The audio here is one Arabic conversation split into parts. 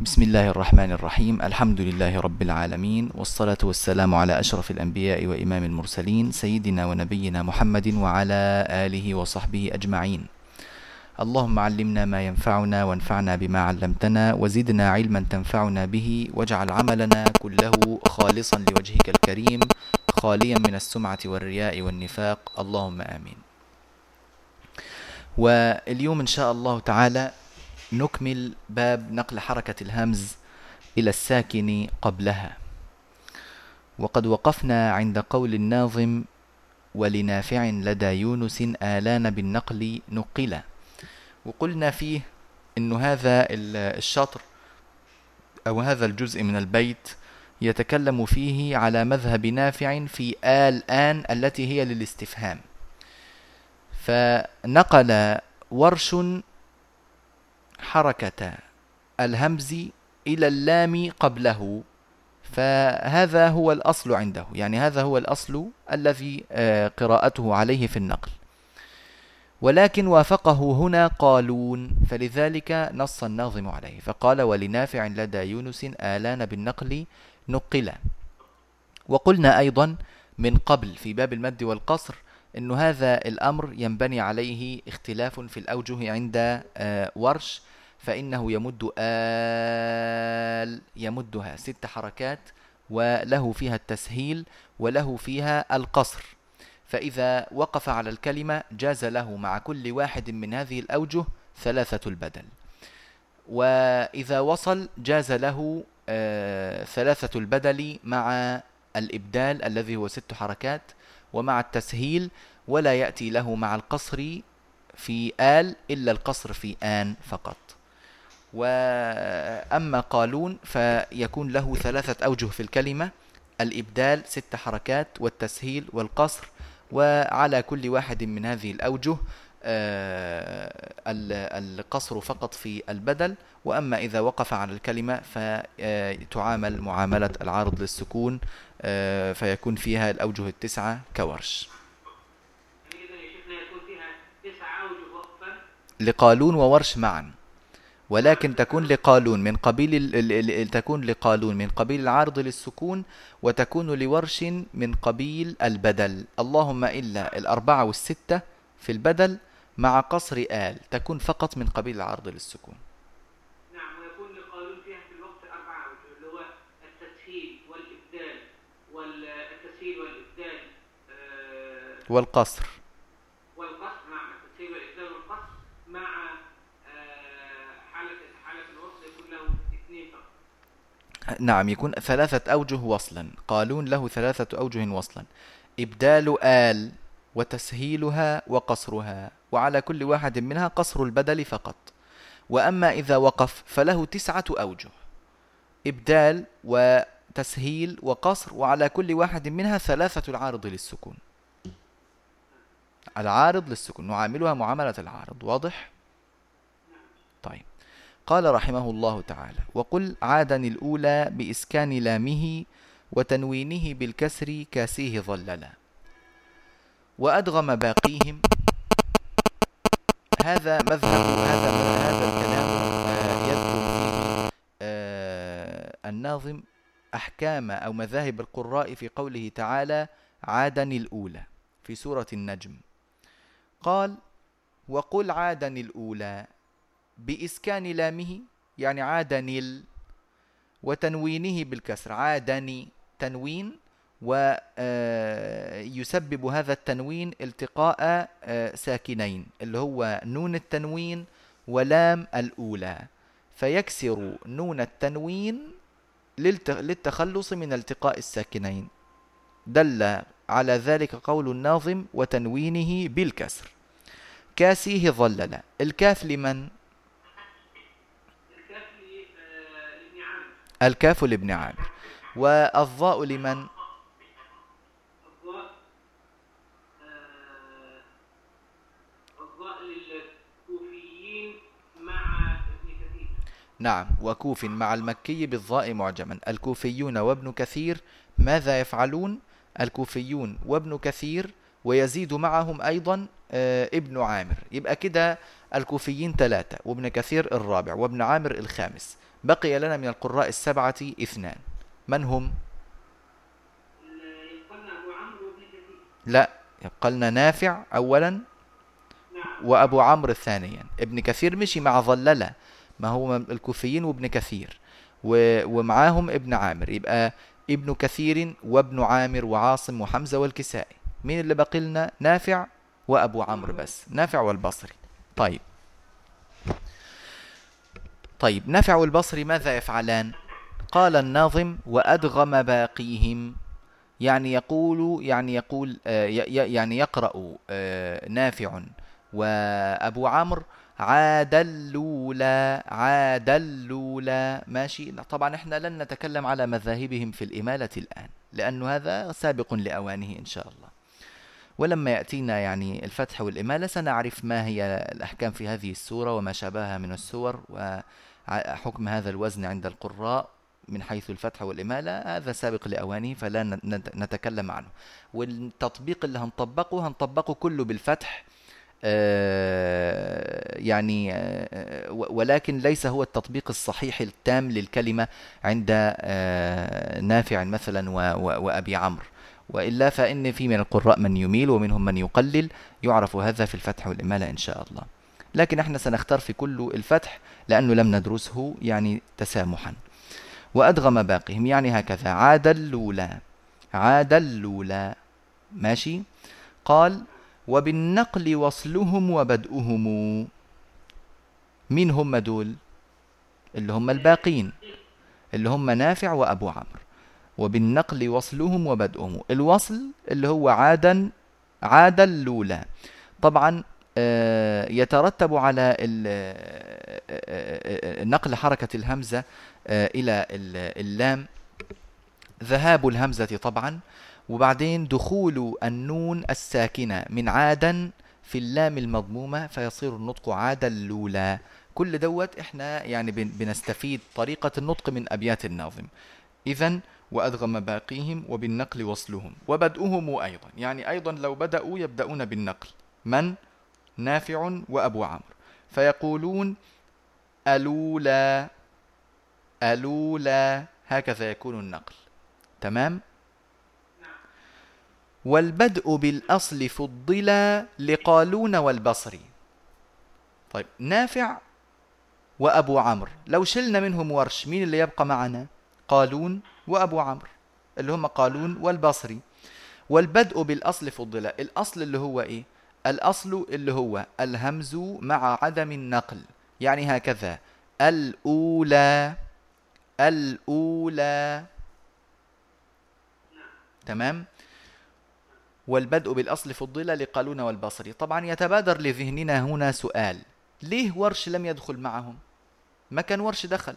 بسم الله الرحمن الرحيم الحمد لله رب العالمين والصلاة والسلام على أشرف الأنبياء وإمام المرسلين سيدنا ونبينا محمد وعلى آله وصحبه أجمعين اللهم علمنا ما ينفعنا وانفعنا بما علمتنا وزدنا علما تنفعنا به واجعل عملنا كله خالصا لوجهك الكريم خاليا من السمعة والرياء والنفاق اللهم آمين واليوم إن شاء الله تعالى نكمل باب نقل حركة الهمز إلى الساكن قبلها. وقد وقفنا عند قول الناظم ولنافع لدى يونس آلان بالنقل نقل وقلنا فيه أن هذا الشطر أو هذا الجزء من البيت يتكلم فيه على مذهب نافع في آل آن التي هي للاستفهام. فنقل ورش حركة الهمز إلى اللام قبله فهذا هو الأصل عنده يعني هذا هو الأصل الذي آه، قراءته عليه في النقل. ولكن وافقه هنا قالون فلذلك نص الناظم عليه فقال ولنافع لدى يونس آلان بالنقل نقلا وقلنا أيضا من قبل في باب المد والقصر أن هذا الأمر ينبني عليه اختلاف في الأوجه عند آه، ورش فإنه يمد آل يمدها ست حركات وله فيها التسهيل وله فيها القصر. فإذا وقف على الكلمة جاز له مع كل واحد من هذه الأوجه ثلاثة البدل. وإذا وصل جاز له آه ثلاثة البدل مع الإبدال الذي هو ست حركات ومع التسهيل ولا يأتي له مع القصر في آل إلا القصر في آن فقط. وأما قالون فيكون له ثلاثة أوجه في الكلمة الإبدال ست حركات والتسهيل والقصر. وعلى كل واحد من هذه الأوجه آه، القصر فقط في البدل. وأما إذا وقف على الكلمة فتعامل معاملة العارض للسكون آه، فيكون فيها الأوجه التسعة كورش. لقالون وورش معا. ولكن تكون لقالون من قبيل تكون لقالون من قبيل العارض للسكون وتكون لورش من قبيل البدل. اللهم إلا الأربعة والستة في البدل مع قصر آل. تكون فقط من قبيل العرض للسكون. نعم ويكون لقالون فيها في الوقت أربعة اللي هو التسهيل والإبدال والتسهيل والإبدال آه والقصر نعم التسهيل والإبدال والقصر مع آه حالة حالة الوصل يكون له اثنين فقط نعم يكون ثلاثة أوجه وصلا. قالون له ثلاثة أوجه وصلا. إبدال آل وتسهيلها وقصرها وعلى كل واحد منها قصر البدل فقط. وأما إذا وقف فله تسعة أوجه. إبدال وتسهيل وقصر وعلى كل واحد منها ثلاثة العارض للسكون. العارض للسكون نعاملها معاملة العارض واضح؟ طيب. قال رحمه الله تعالى وقل عادني الأولى بإسكان لامه وتنوينه بالكسر كاسيه ظللا وأدغم باقيهم. هذا مذهب هذا هذا الكلام آه، يذكر فيه آه، الناظم أحكام أو مذاهب القراء في قوله تعالى عادا الأولى في سورة النجم. قال وقل عادا الأولى بإسكان لامه يعني عادني وتنوينه بالكسر عادني تنوين ويسبب آه، هذا التنوين التقاء آه، ساكنين اللي هو نون التنوين ولام الأولى. فيكسر نون التنوين للتخلص من التقاء الساكنين. دل على ذلك قول الناظم وتنوينه بالكسر. كاسيه ظلل. الكاف لمن؟ الكاف لابن عامر. والظاء لمن؟ نعم وكوف مع المكي بالضاء معجما. الكوفيون وابن كثير ماذا يفعلون؟ الكوفيون وابن كثير ويزيد معهم أيضا آه، ابن عامر. يبقى كده الكوفيين ثلاثة وابن كثير الرابع وابن عامر الخامس. بقي لنا من القراء السبعة اثنان. من هم؟ لا يبقى لنا نافع أولا. وأبو عمرو ثانيا ابن كثير مشي مع ظللة ما هو الكوفيين وابن كثير ومعاهم ابن عامر. يبقى ابن كثير وابن عامر وعاصم وحمزة والكسائي. مين اللي بقي لنا؟ نافع وأبو عمرو بس. نافع والبصري. طيب. طيب نافع والبصري ماذا يفعلان؟ قال الناظم وأدغم باقيهم. يعني يقول يعني يقول آه، يعني يقرأ آه، نافع. وأبو عمرو عاد الأولى عاد الأولى ماشي. طبعا إحنا لن نتكلم على مذاهبهم في الإمالة الآن لأن هذا سابق لأوانه إن شاء الله. ولما يأتينا يعني الفتح والإمالة سنعرف ما هي الأحكام في هذه السورة وما شابهها من السور وحكم هذا الوزن عند القراء من حيث الفتح والإمالة هذا سابق لأوانه فلا نتكلم عنه. والتطبيق اللي هنطبقه هنطبقه كله بالفتح آه، يعني آه، ولكن ليس هو التطبيق الصحيح التام للكلمة عند آه، نافع مثلا وأبي عمرو. وإلا فإن في من القراء من يميل ومنهم من يقلل يعرف هذا في الفتح والإمالة إن شاء الله. لكن إحنا سنختار في كل الفتح لأنه لم ندرسه يعني تسامحا. وأدغم باقيهم يعني هكذا. عاد اللولا. عاد اللولا. ماشي؟ قال وبالنقل وصلهم وبدؤهم. مين هم دول؟ اللي هم الباقين. اللي هم نافع وأبو عمرو. وبالنقل وصلهم وبدؤهم. الوصل اللي هو عادا عادا الأولى طبعا يترتب على آه، آه، نقل حركة الهمزة إلى اللام. ذهاب الهمزة طبعا. وبعدين دخول النون الساكنة من عادا في اللام المضمومة فيصير النطق عادا الأولى كل دوت إحنا يعني بنستفيد طريقة النطق من أبيات الناظم. إذا وأدغم باقيهم وبالنقل وصلهم. وبدؤهم أيضا. يعني أيضا لو بدأوا يبدأون بالنقل. من؟ نافع وأبو عمرو. فيقولون ألولا ألولا هكذا يكون النقل. تمام؟ والبدء بالأصل فضلا لقالون والبصري. طيب نافع وأبو عمرو. لو شلنا منهم ورش مين اللي يبقى معنا؟ قالون وأبو عمرو اللي هم قالون والبصري. والبدء بالأصل فضل الأصل اللي هو إيه؟ الأصل اللي هو الهمز مع عدم النقل يعني هكذا. الأولى الأولى. تمام؟ والبدء بالأصل فضل لقالون والبصري طبعا يتبادر لذهننا هنا سؤال ليه ورش لم يدخل معهم؟ ما كان ورش دخل.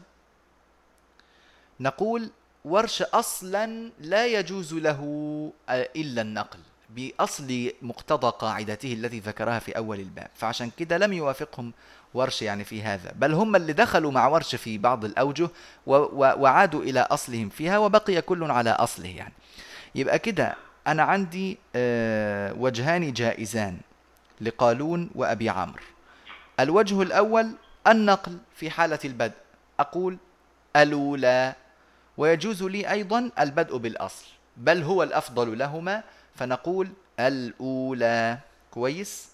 نقول ورش أصلا لا يجوز له إلا النقل. بأصل مقتضى قاعدته التي ذكرها في أول الباب. فعشان كده لم يوافقهم ورش يعني في هذا. بل هم اللي دخلوا مع ورش في بعض الأوجه وعادوا إلى أصلهم فيها وبقي كل على أصله يعني. يبقى كده أنا عندي آه، وجهان جائزان لقالون وأبي عمرو. الوجه الأول النقل في حالة البدء. أقول الأولى. ويجوز لي أيضا البدء بالأصل. بل هو الأفضل لهما فنقول الأولى. كويس؟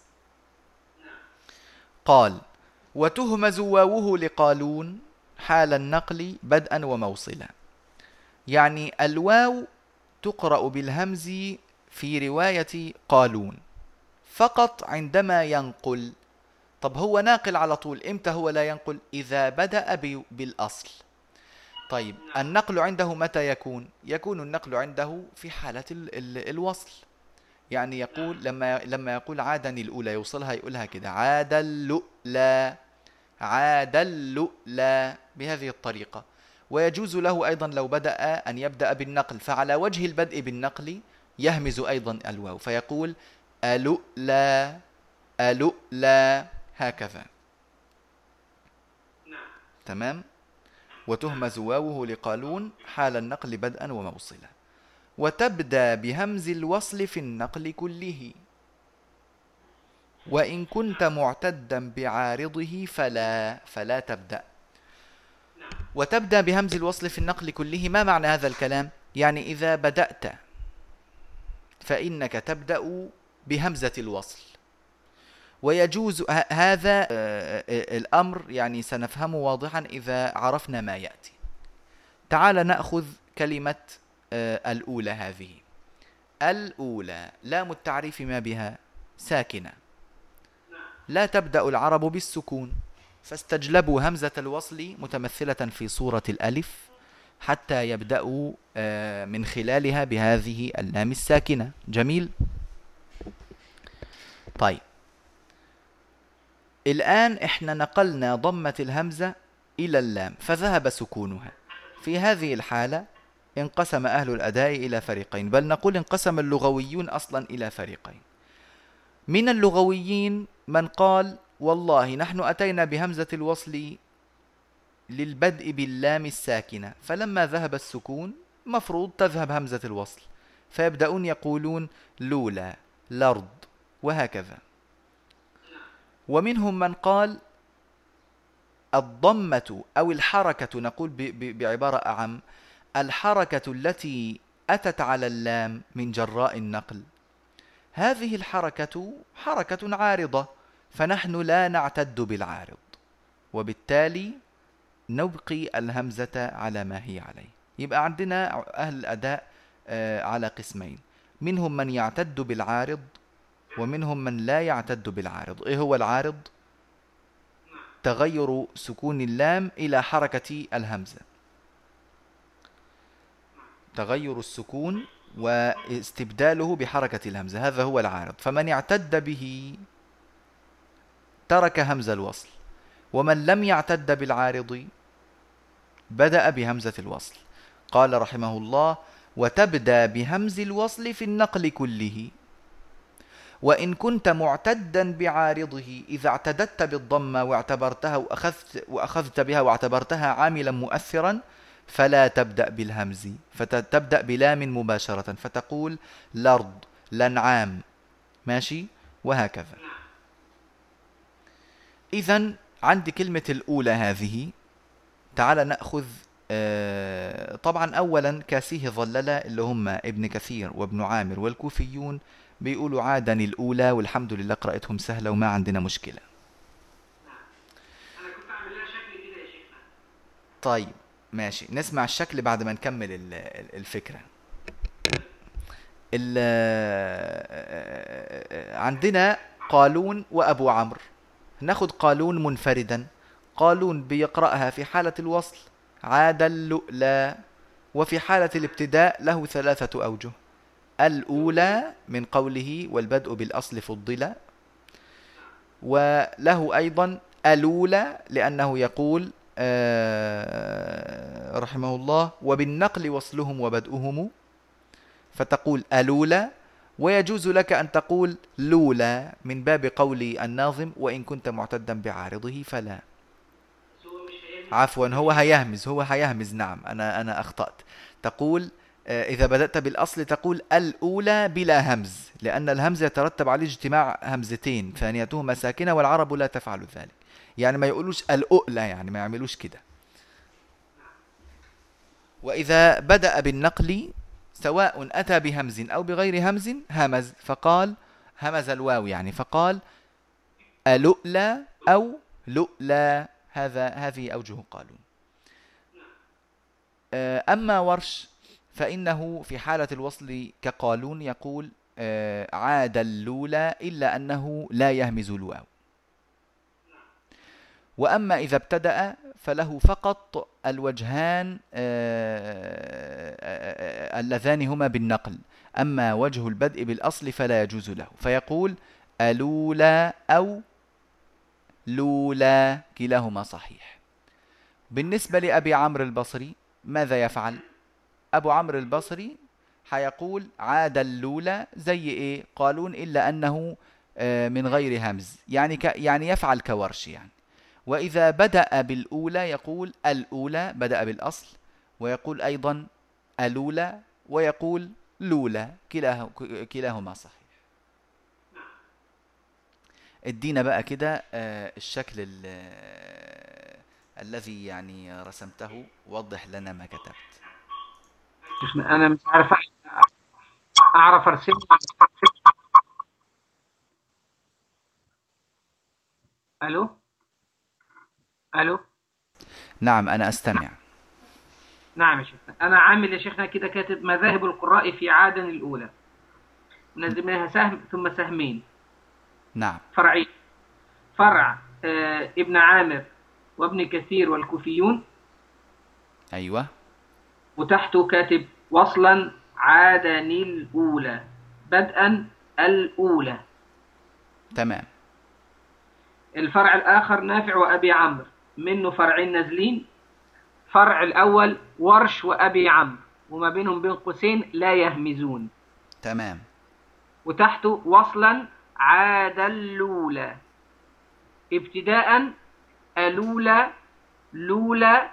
قال وتهمز واوه لقالون حال النقل بدءا وموصلا. يعني الواو تقرأ بالهمز في رواية قالون. فقط عندما ينقل. طب هو ناقل على طول. إمتى هو لا ينقل؟ إذا بدأ بالأصل. طيب النقل عنده متى يكون؟ يكون النقل عنده في حالة ال ال الوصل. يعني يقول لما لما يقول عادني الأولى يوصلها يقولها كده عاد اللؤلا عاد اللؤلا بهذه الطريقة. ويجوز له أيضا لو بدأ أن يبدأ بالنقل فعلى وجه البدء بالنقل يهمز أيضا الواو فيقول ألؤلأ ألؤلأ هكذا. نعم. تمام؟ وتهمز واوه لقالون حال النقل بدءا وموصلا. وتبدأ بهمز الوصل في النقل كله. وإن كنت معتدا بعارضه فلا فلا تبدأ. وتبدأ بهمز الوصل في النقل كله. ما معنى هذا الكلام؟ يعني إذا بدأت فإنك تبدأ بهمزة الوصل. ويجوز هذا آه، آه، الأمر يعني سنفهمه واضحا إذا عرفنا ما يأتي. تعال نأخذ كلمة آه، الأولى هذه. الأولى لام التعريف ما بها. ساكنة. لا تبدأ العرب بالسكون. فاستجلبوا همزة الوصل متمثلة في صورة الألف حتى يبدأوا من خلالها بهذه اللام الساكنة. جميل؟ طيب. الآن إحنا نقلنا ضمة الهمزة إلى اللام فذهب سكونها. في هذه الحالة انقسم أهل الأداء إلى فريقين بل نقول انقسم اللغويون أصلا إلى فريقين. من اللغويين من قال والله نحن أتينا بهمزة الوصل للبدء باللام الساكنة فلما ذهب السكون مفروض تذهب همزة الوصل فيبدأون يقولون لولا لرض وهكذا. ومنهم من قال الضمة أو الحركة نقول بعبارة أعم الحركة التي أتت على اللام من جراء النقل. هذه الحركة حركة عارضة فنحن لا نعتد بالعارض وبالتالي نبقي الهمزة على ما هي عليه. يبقى عندنا أهل الأداء آه، على قسمين. منهم من يعتد بالعارض ومنهم من لا يعتد بالعارض. إيه هو العارض؟ تغير سكون اللام إلى حركة الهمزة. تغير السكون واستبداله بحركة الهمزة. هذا هو العارض. فمن اعتد به ترك همز الوصل. ومن لم يعتد بالعارض بدأ بهمزة الوصل. قال رحمه الله وتبدأ بهمز الوصل في النقل كله. وإن كنت معتدا بعارضه إذا اعتددت بالضمة واعتبرتها وأخذت, وأخذت بها واعتبرتها عاملا مؤثرا فلا تبدأ بالهمز فتبدأ بلام مباشرة فتقول لرض لنعام ماشي؟ وهكذا. إذا عندي كلمة الأولى هذه. تعال نأخذ آه، طبعا أولا كاسيه ظللة اللي هم ابن كثير وابن عامر والكوفيون بيقولوا عادني الأولى والحمد لله قراءتهم سهلة وما عندنا مشكلة. أنا كنت أعمل لها شكل كده يا طيب ماشي. نسمع الشكل بعد ما نكمل الفكرة. عندنا قالون وأبو عمرو. ناخد قالون منفردا. قالون بيقرأها في حالة الوصل. عاد اللؤلى وفي حالة الابتداء له ثلاثة أوجه. الأولى من قوله والبدء بالأصل فضل وله أيضا الأولى لأنه يقول آه، رحمه الله وبالنقل وصلهم وبدؤهم فتقول ألولى ويجوز لك أن تقول لولا من باب قول الناظم وإن كنت معتدا بعارضه فلا. عفوا هو هيهمز هو هيهمز نعم أنا أنا أخطأت. تقول إذا بدأت بالأصل تقول الأولى بلا همز لأن الهمز يترتب عليه اجتماع همزتين ثانيتهما ساكنة والعرب لا تفعل ذلك. يعني ما يقولوش الأؤلى يعني ما يعملوش كده. وإذا بدأ بالنقل سواء أتى بهمز أو بغير همز همز فقال همز الواو يعني فقال ألؤلى أو لؤلى هذا هذه أوجه قالون. آه، أما ورش فإنه في حالة الوصل كقالون يقول آه، عاد اللولى إلا أنه لا يهمز الواو وأما إذا ابتدأ فله فقط الوجهان آه، اللذان هما بالنقل. أما وجه البدء بالأصل فلا يجوز له. فيقول ألولا أو لولا كلاهما صحيح. بالنسبة لأبي عمرو البصري ماذا يفعل؟ أبو عمرو البصري حيقول عاد اللولى زي إيه؟ قالون إلا أنه آه، من غير همز. يعني ك يعني يفعل كورش يعني. وإذا بدأ بالأولى يقول الأولى بدأ بالأصل ويقول أيضا الأولى ويقول لولا كلاه كلاهما صحيح. ادينا بقى كده آه، الشكل الذي يعني رسمته وضح لنا ما كتبت. أنا مش عارف أعرف ارسم ألو؟ ألو؟ نعم أنا أستمع. نعم يا شيخنا. أنا عامل يا شيخنا كده كاتب مذاهب القراء في عادن الأولى. منزل منها سهم ثم سهمين. نعم. فرعين فرع آه ابن عامر وابن كثير والكوفيون. أيوة. وتحته كاتب وصلا عادن الأولى بدءا الأولى. تمام. الفرع الآخر نافع وأبي عمرو منه فرعين نازلين فرع الأول ورش وأبي عمرو وما بينهم بين قوسين لا يهمزون. تمام. وتحته وصلا عاد اللولى ابتداء الأولى لولى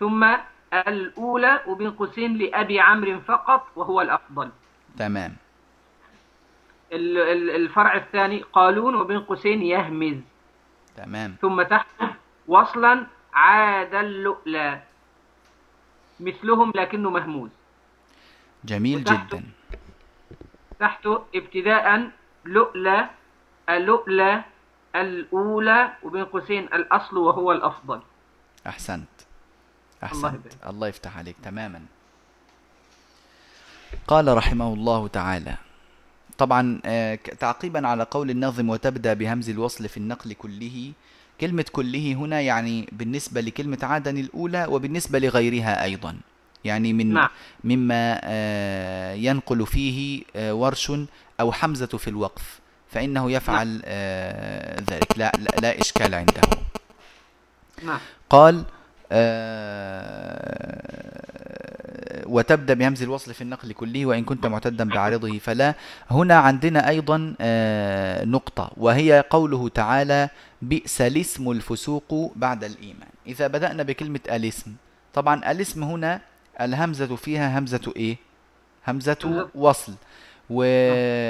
ثم الأولى وبين قوسين لأبي عمرو فقط وهو الأفضل. تمام. ال- ال- الفرع الثاني قالون وبين قوسين يهمز. تمام. ثم تحته وصلا عاد اللؤلى مثلهم لكنه مهموز. جميل جدا. تحته ابتداء لؤلى اللؤلى الأولى وبين قوسين الأصل وهو الأفضل. أحسنت. الله أحسنت يبارك. الله يفتح عليك تماما. قال رحمه الله تعالى طبعا آه، تعقيبا على قول الناظم وتبدأ بهمز الوصل في النقل كله. كلمة كله هنا يعني بالنسبة لكلمة عدن الأولى وبالنسبة لغيرها أيضا. يعني من نعم. مما آه، ينقل فيه آه، ورش أو حمزة في الوقف. فإنه يفعل آه، ذلك. لا, لا, لا إشكال عنده. نعم. قال آه، وتبدأ بهمز الوصل في النقل كله وإن كنت معتدا بعارضه. فلا هنا عندنا أيضا آه، نقطة وهي قوله تعالى بئس الاسم الفسوق بعد الإيمان إذا بدأنا بكلمة الاسم طبعا الاسم هنا الهمزة فيها همزة إيه؟ همزة همزة. وصل و...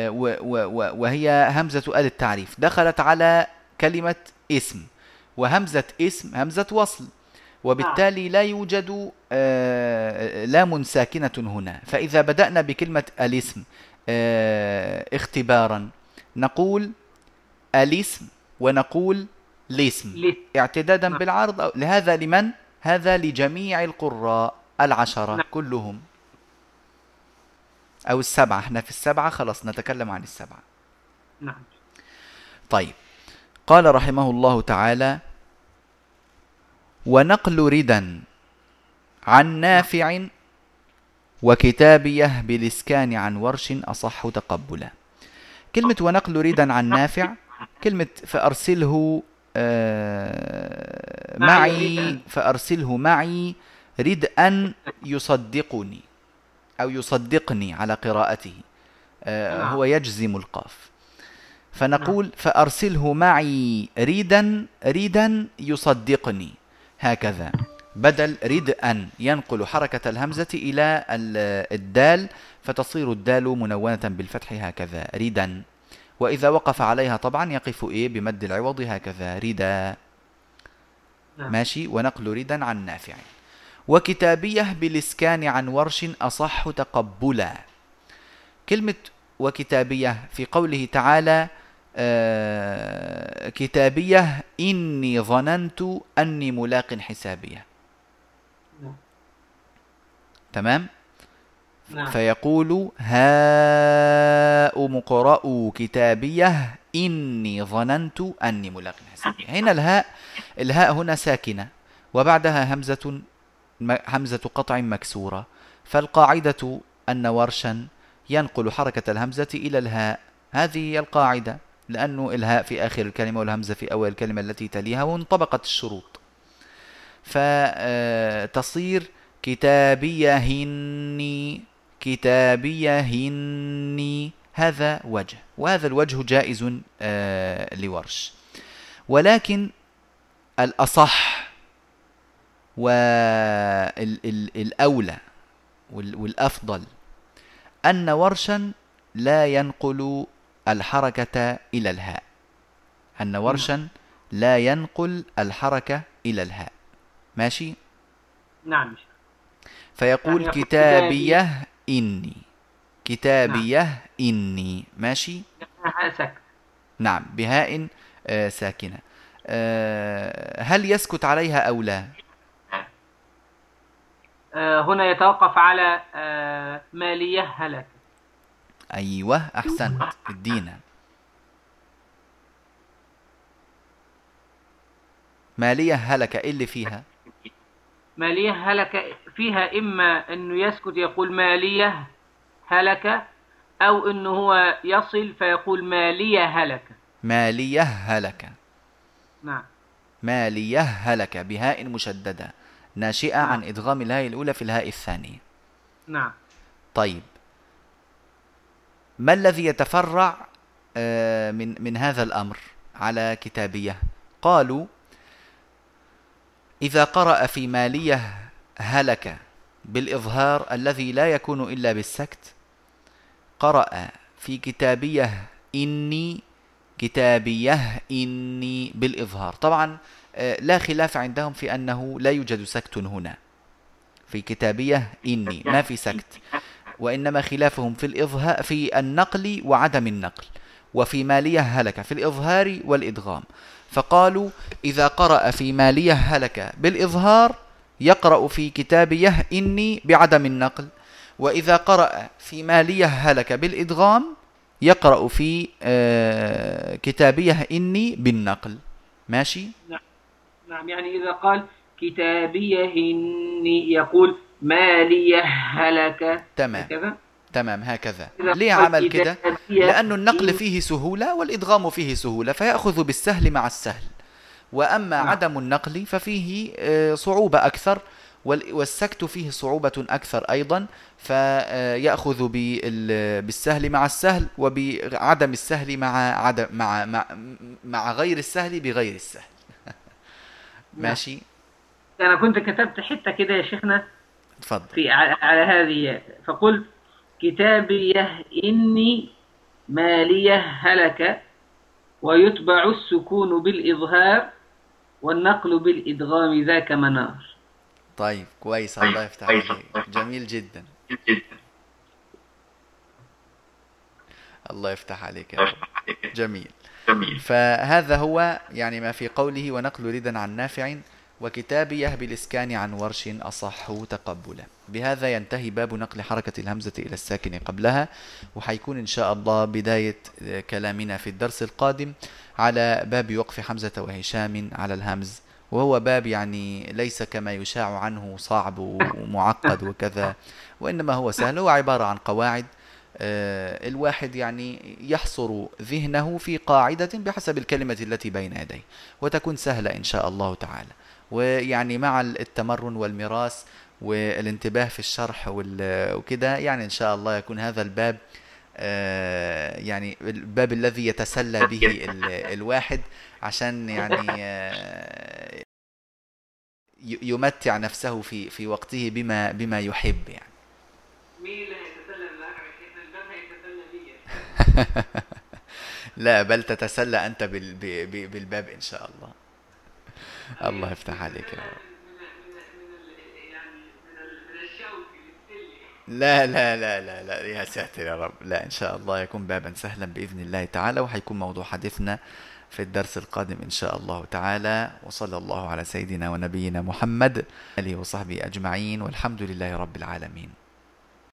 و... و... وهي همزة آل التعريف. دخلت على كلمة اسم وهمزة اسم همزة وصل. وبالتالي لا يوجد آه، لام ساكنة هنا. فإذا بدأنا بكلمة الاسم آه، اختبارا نقول الاسم ونقول الاسم. ليه اعتدادا نعم. بالعرض لهذا لمن؟ هذا لجميع القراء العشرة. نعم. كلهم. أو السبعة. إحنا في السبعة خلاص نتكلم عن السبعة. نعم. طيب. قال رحمه الله تعالى ونقل ردا عن نافع وكتابيه بالإسكان عن ورش أصح تقبلا. كلمة ونقل ردا عن نافع كلمة فأرسله آه، معي فأرسله معي ردءا يصدقني أو يصدقني على قراءته آه، نعم. هو يجزم القاف. فنقول فأرسله معي ريدا ريدا يصدقني. هكذا. بدل ردءا ينقل حركة الهمزة إلى ال- الدال فتصير الدال منونة بالفتح هكذا. ردا. وإذا وقف عليها طبعا يقف إيه؟ بمد العوض هكذا. ردا. نعم. ماشي. ونقل ردا عن نافع. وكتابية بالإسكان عن ورش أصح تقبلا. كلمة وكتابية في قوله تعالى كتابية إني ظننت أني ملاق حسابية. نعم. تمام؟ نعم. فيقول هاؤم اقرءوا كتابية إني ظننت أني ملاق حسابية. هنا الهاء الهاء هنا ساكنة وبعدها همزة همزة قطع مكسورة. فالقاعدة أن ورشا ينقل حركة الهمزة إلى الهاء. هذه هي القاعدة. لأنه إلهاء في آخر الكلمة والهمزة في أول الكلمة التي تليها وانطبقت الشروط. فتصير كتابيهني كتابيهني هذا وجه وهذا الوجه جائز آه، لورش. ولكن الأصح والأولى والأفضل أن ورشا لا ينقل الحركة إلى الهاء. أن ورشا لا ينقل الحركة إلى الهاء. ماشي؟ نعم. فيقول يعني كتابيه إني. كتابيه إني. ماشي؟ نعم بهاء آه، ساكنة. آه، هل يسكت عليها أو لا؟ آه، هنا يتوقف على مالية هلك. أيوة أحسنت. ادينا. مالية هلك إيه اللي فيها مالية هلك فيها إما أنه يسكت يقول مالية هلك أو أنه هو يصل فيقول مالية هلك. مالية هلك. نعم. مالية هلك بهاء مشددة ناشئة عن إدغام الهاء الأولى في الهاء الثانية. نعم. طيب. ما الذي يتفرع آه، من من هذا الأمر على كتابية؟ قالوا إذا قرأ في مالية هلك بالإظهار الذي لا يكون إلا بالسكت قرأ في كتابية إني كتابية إني بالإظهار. طبعا آه، لا خلاف عندهم في أنه لا يوجد سكت هنا. في كتابية إني ما في سكت. وإنما خلافهم في الإظهار في النقل وعدم النقل وفي مالية هلك في الإظهار والإدغام. فقالوا إذا قرأ في مالية هلك بالإظهار يقرأ في كتابيه إني بعدم النقل. وإذا قرأ في مالية هلك بالإدغام يقرأ في آه، كتابيه إني بالنقل. ماشي؟ نعم. يعني إذا قال كتابية إني يقول مالية هلك. تمام. هكذا. تمام هكذا. ليه عمل كده؟ كتابية لأن النقل فيه سهولة والإدغام فيه سهولة فيأخذ بالسهل مع السهل. وأما نعم. عدم النقل ففيه آه، صعوبة أكثر وال- والسكت فيه صعوبة أكثر أيضا. فيأخذ بال- بالسهل مع السهل وبعدم السهل مع عدم مع مع, مع غير السهل بغير السهل. ماشي؟ أنا كنت كتبت حتة كده يا شيخنا تفضل. في على هذه فقلت كتابية إني مالية هلك ويتبع السكون بالإظهار والنقل بالإدغام ذاك منار. طيب كويس. الله يفتح عليك. جميل جدا. الله يفتح عليك يا رب. جميل. فهذا هو يعني ما في قوله ونقل ردا عن نافع. وكتابيه بالإسكان عن ورش أصح تقبلا. بهذا ينتهي باب نقل حركة الهمزة إلى الساكن قبلها وحيكون إن شاء الله بداية كلامنا في الدرس القادم على باب وقف حمزة وهشام على الهمز. وهو باب يعني ليس كما يشاع عنه صعب ومعقد وكذا وإنما هو سهل هو عبارة عن قواعد. آه، الواحد يعني يحصر ذهنه في قاعدة بحسب الكلمة التي بين يديه وتكون سهلة إن شاء الله تعالى. ويعني مع التمرن والمراس والانتباه في الشرح وكده يعني إن شاء الله يكون هذا الباب آه، يعني الباب الذي يتسلى به ال- الواحد عشان يعني آه، يمتع نفسه في في وقته بما بما يحب يعني. مين اللي هيتسلم معك الباب هيتسلى لا بل تتسلى ب- بالباب إن شاء الله. الله يفتح عليك يا رب. لا لا لا لا لا يا ساتر يا رب. لا إن شاء الله يكون بابا سهلا بإذن الله تعالى وحيكون موضوع حديثنا في الدرس القادم إن شاء الله تعالى. وصلى الله على سيدنا ونبينا محمد آله وصحبه أجمعين والحمد لله رب العالمين.